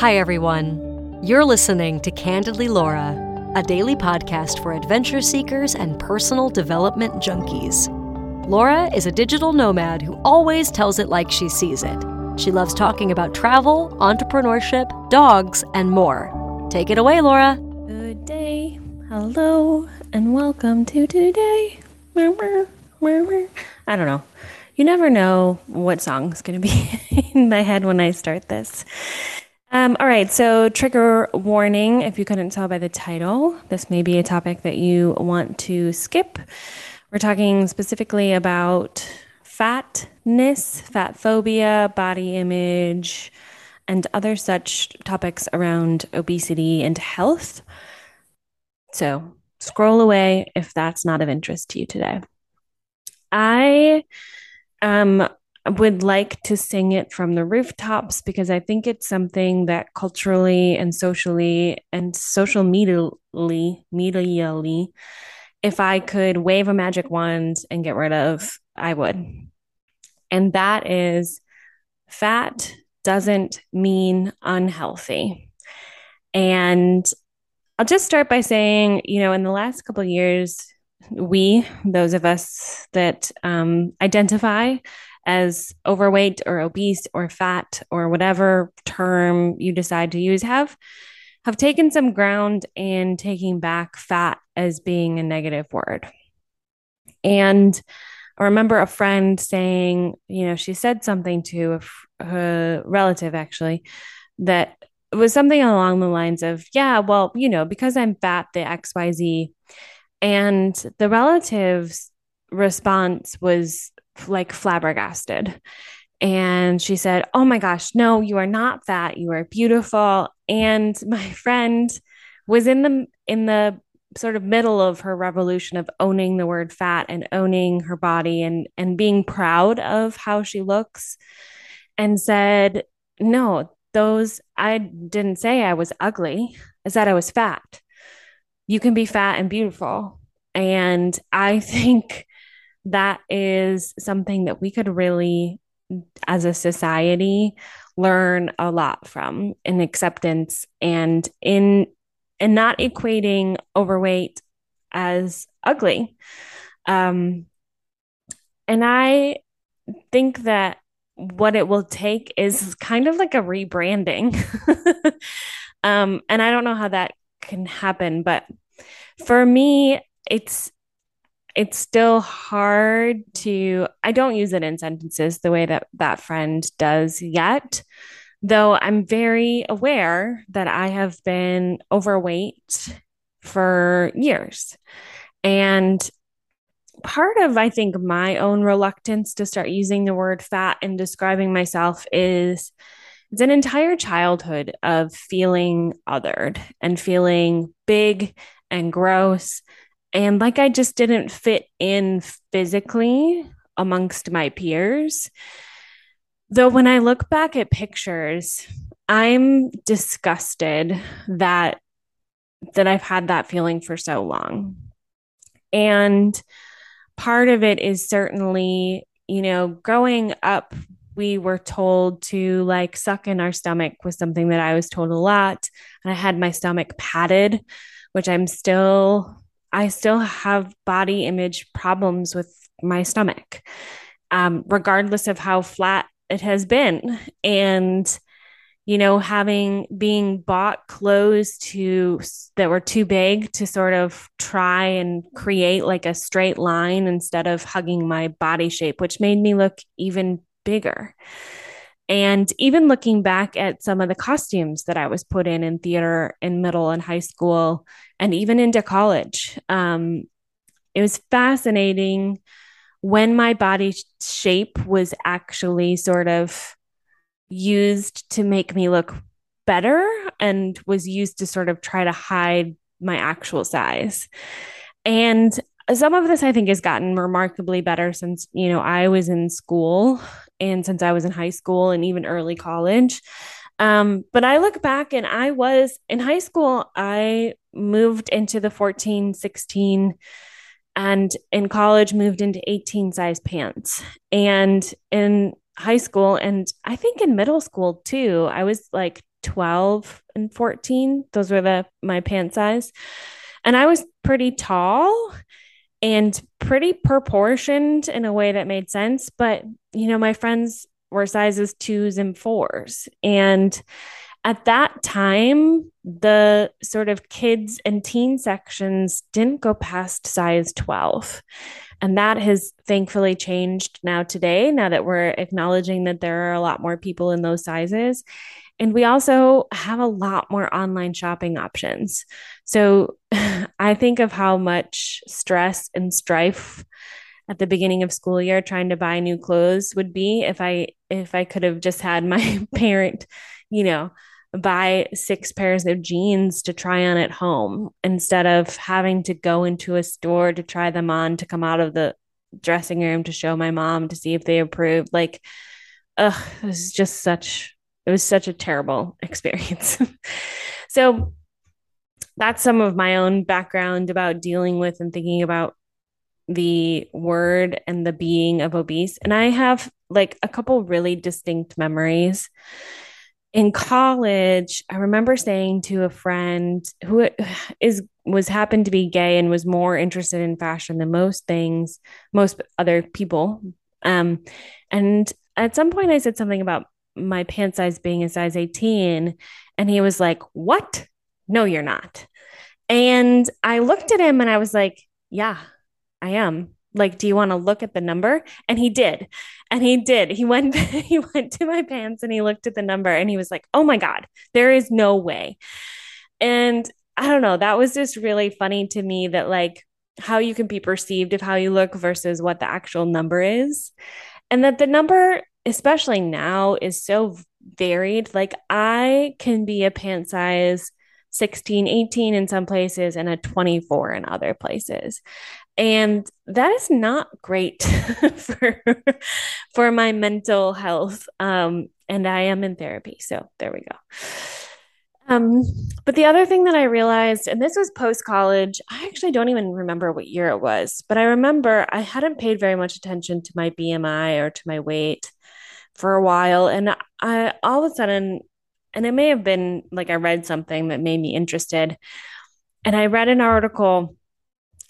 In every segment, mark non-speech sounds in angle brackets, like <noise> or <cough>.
Hi, everyone. You're listening to Candidly Laura, a daily podcast for adventure seekers and personal development junkies. Laura is a digital nomad who always tells it like she sees it. She loves talking about travel, entrepreneurship, dogs, and more. Take it away, Laura. Good day. Hello, and welcome to today. I don't know. You never know what song's going to be <laughs> in my head when I start this. Um, all right, so trigger warning if you couldn't tell by the title, this may be a topic that you want to skip. We're talking specifically about fatness, fat phobia, body image, and other such topics around obesity and health. So scroll away if that's not of interest to you today. I um would like to sing it from the rooftops because I think it's something that culturally and socially and social medially, medially, if I could wave a magic wand and get rid of, I would. And that is fat doesn't mean unhealthy. And I'll just start by saying, you know, in the last couple years, we, those of us that um, identify as overweight or obese or fat or whatever term you decide to use have have taken some ground in taking back fat as being a negative word. And I remember a friend saying, you know, she said something to a, a relative actually that was something along the lines of, yeah, well, you know, because I'm fat, the XYZ. And the relative's response was like flabbergasted. And she said, Oh my gosh, no, you are not fat. You are beautiful. And <laughs> my friend was in the in the sort of middle of her revolution of owning the word fat and owning her body and and being proud of how she looks and said, "No, those I didn't say I was ugly. I said I was fat. You can be fat and beautiful." And I <laughs> think that is something that we could really, as a society, learn a lot from in acceptance and in and not equating overweight as ugly. Um, and I think that what it will take is kind of like a rebranding. <laughs> um, and I don't know how that can happen, but for me, it's it's still hard to i don't use it in sentences the way that that friend does yet though i'm very aware that i have been overweight for years. And part of i think my own reluctance to start using the word fat in describing myself is it's an entire childhood of feeling othered and feeling big and gross and like I just didn't fit in physically amongst my peers. Though when I look back at pictures, I'm disgusted that that I've had that feeling for so long. And part of it is certainly, you know, growing up we were told to like suck in our stomach was something that I was told a lot. And I had my stomach padded, which I'm still I still have body image problems with my stomach, um, regardless of how flat it has been. And, you know, having being bought clothes to that were too big to sort of try and create like a straight line instead of hugging my body shape, which made me look even bigger. And even looking back at some of the costumes that I was put in in theater in middle and high school, and even into college, um, it was fascinating when my body shape was actually sort of used to make me look better and was used to sort of try to hide my actual size. And some of this I think has gotten remarkably better since, you know, I was in school and since I was in high school and even early college. Um, but I look back and I was in high school, I moved into the 14, 16, and in college moved into 18 size pants. And in high school, and I think in middle school too, I was like 12 and 14. Those were the my pant size. And I was pretty tall and pretty proportioned in a way that made sense. But, you know, my friends were sizes twos and fours. And at that time, the sort of kids and teen sections didn't go past size 12. And that has thankfully changed now today, now that we're acknowledging that there are a lot more people in those sizes. And we also have a lot more online shopping options. So <laughs> I think of how much stress and strife at the beginning of school year trying to buy new clothes would be if I if I could have just had my <laughs> parent, you know, buy six pairs of jeans to try on at home instead of having to go into a store to try them on to come out of the dressing room to show my mom to see if they approved. Like, ugh, it was just such it was such a terrible <laughs> experience. so that's some of my own background about dealing with and thinking about the word and the being of obese. And I have like a couple really distinct memories. In college, I remember saying to a friend who is was happened to be gay and was more interested in fashion than most things, most other people. Um, and at some point, I said something about my pant size being a size 18. And he was like, What? No, you're not. And I looked at him and I was like, Yeah, I am. Like, do you want to look at the number? And he did. And he did. He went <laughs> he went to my pants and he looked at the number and he was like, "Oh my god, there is no way." And I don't know, that was just really funny to me that like how you can be perceived of how you look versus what the actual number is. And that the number especially now is so varied. Like I can be a pant size 16, 18 in some places and a 24 in other places. And that is not great <laughs> for for my mental health. Um, and I am in therapy. So there we go. Um, but the other thing that I realized, and this was post college, I actually don't even remember what year it was, but I remember I hadn't paid very much attention to my BMI or to my weight for a while. And I all of a sudden, and it may have been like I read something that made me interested. And I read an article,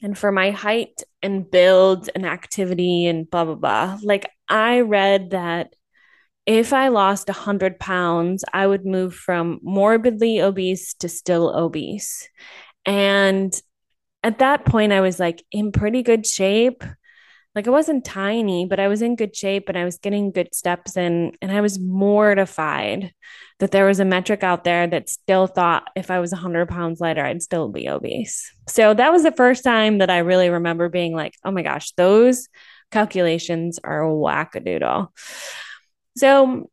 and for my height and build and activity and blah, blah, blah, like I read that if I lost 100 pounds, I would move from morbidly obese to still obese. And at that point, I was like in pretty good shape like I wasn't tiny, but I was in good shape and I was getting good steps in. And I was mortified that there was a metric out there that still thought if I was 100 pounds lighter, I'd still be obese. So that was the first time that I really remember being like, oh my gosh, those calculations are wackadoodle. So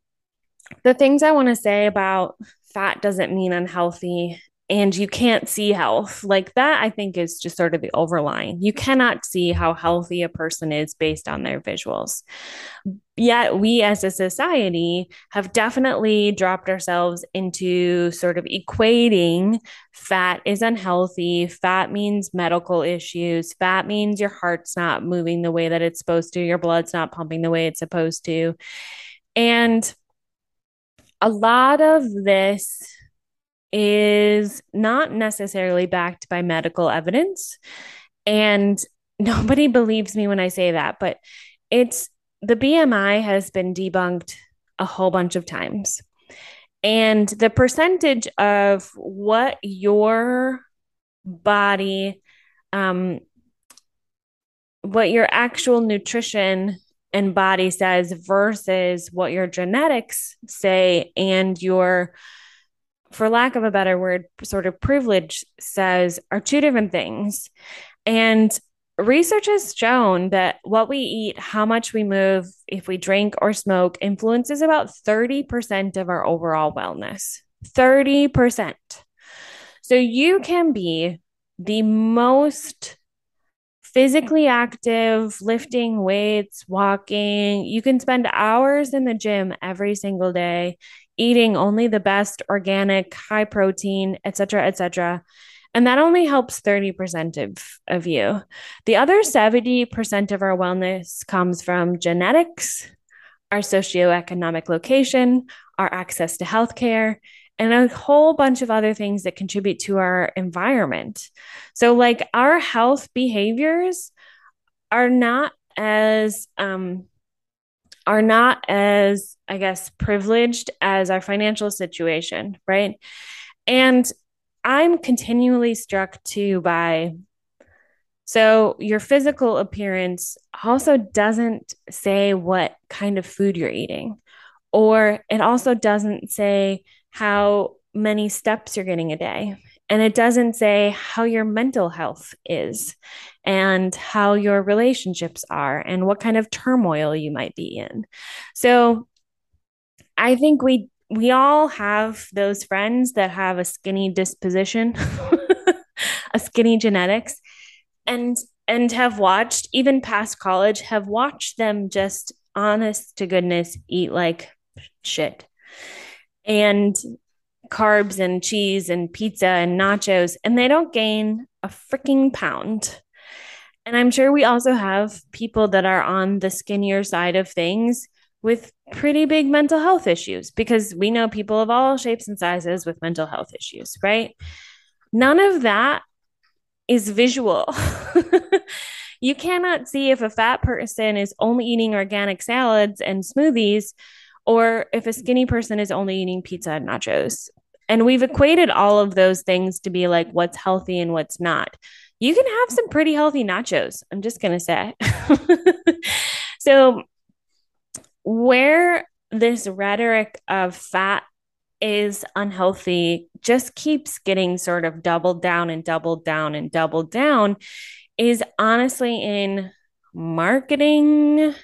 the things I want to say about fat doesn't mean unhealthy and you can't see health. Like that, I think is just sort of the overline. You cannot see how healthy a person is based on their visuals. Yet, we as a society have definitely dropped ourselves into sort of equating fat is unhealthy. Fat means medical issues. Fat means your heart's not moving the way that it's supposed to. Your blood's not pumping the way it's supposed to. And a lot of this is not necessarily backed by medical evidence. And <laughs> nobody believes me when I say that, but it's the BMI has been debunked a whole bunch of times. And the percentage of what your body, um, what your actual nutrition and body says versus what your genetics say and your for lack of a better word, sort of privilege says are two different things. And research has shown that what we eat, how much we move, if we drink or smoke, influences about 30% of our overall wellness. 30%. So you can be the most physically active, lifting weights, walking. You can spend hours in the gym every single day eating only the best organic, high protein, etc., etc. And that only helps 30% of, of you. The other 70% of our wellness comes from genetics, our socioeconomic location, our access to healthcare, and a whole bunch of other things that contribute to our environment. So, like our health behaviors are not as um, are not as I guess privileged as our financial situation, right? And I'm continually struck too by so your physical appearance also doesn't say what kind of food you're eating, or it also doesn't say how many steps you're getting a day. And it doesn't say how your mental health is and how your relationships are and what kind of turmoil you might be in. So I think we we all have those friends that have a skinny disposition, <laughs> a skinny genetics and and have watched even past college have watched them just honest to goodness eat like shit and carbs and cheese and pizza and nachos, and they don't gain a freaking pound. And I'm sure we also have people that are on the skinnier side of things with pretty big mental health issues because we know people of all shapes and sizes with mental health issues, right? None of that is visual. <laughs> you cannot see if a fat person is only eating organic salads and smoothies or if a skinny person is only eating pizza and nachos. And we've equated all of those things to be like what's healthy and what's not. You can have some pretty healthy nachos, I'm just going to say. <laughs> so, where this rhetoric of fat is unhealthy just keeps getting sort of doubled down and doubled down and doubled down is honestly in marketing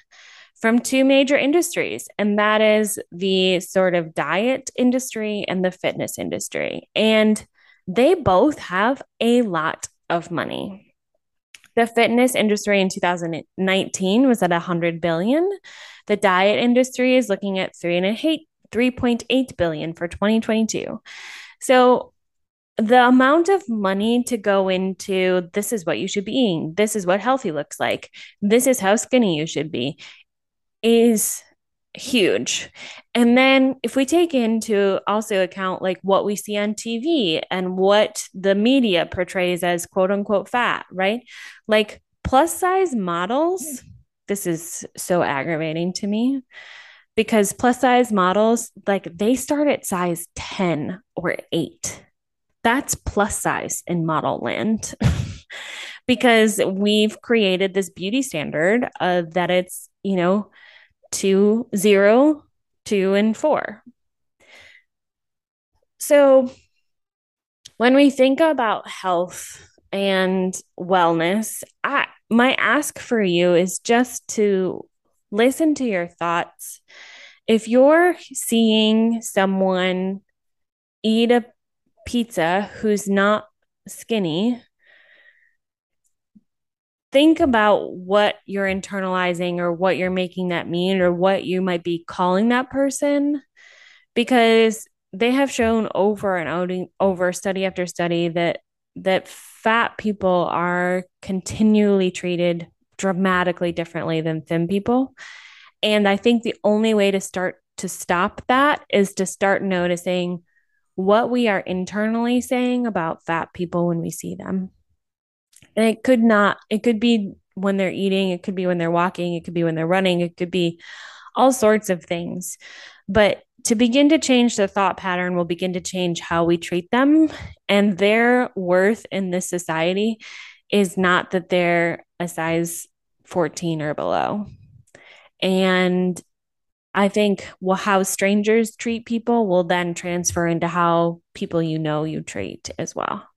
from two major industries, and that is the sort of diet industry and the fitness industry. And they both have a lot of money. The fitness industry in 2019 was at 100 billion. The diet industry is looking at three and a half, 3.8 billion for 2022. So the amount of money to go into this is what you should be eating, this is what healthy looks like, this is how skinny you should be is huge. And then if we take into also account like what we see on TV and what the media portrays as quote unquote fat, right? Like plus size models, this is so aggravating to me because plus size models like they start at size 10 or 8. That's plus size in model land. <laughs> because we've created this beauty standard uh, that it's, you know, two, zero, two, and four. So when we think about health and wellness, I, my ask for you is just to listen to your thoughts. If you're seeing someone eat a pizza who's not skinny, think about what you're internalizing or what you're making that mean or what you might be calling that person because they have shown over and over study after study that that fat people are continually treated dramatically differently than thin people. And i think the only way to start to stop that is to start noticing what we are internally saying about fat people when we see them and it could not, it could be when they're eating, it could be when they're walking, it could be when they're running, it could be all sorts of things. But to begin to change the thought pattern will begin to change how we treat them. And their worth in this society is not that they're a size 14 or below. And I think well, how strangers treat people will then transfer into how people you know you treat as well.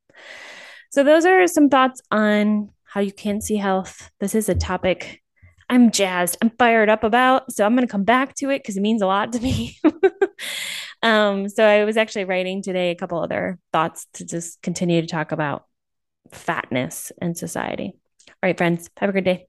So, those are some thoughts on how you can see health. This is a topic I'm jazzed, I'm fired up about. So, I'm going to come back to it because it means a lot to me. <laughs> um, so, I was actually writing today a couple other thoughts to just continue to talk about fatness and society. All right, friends, have a good day.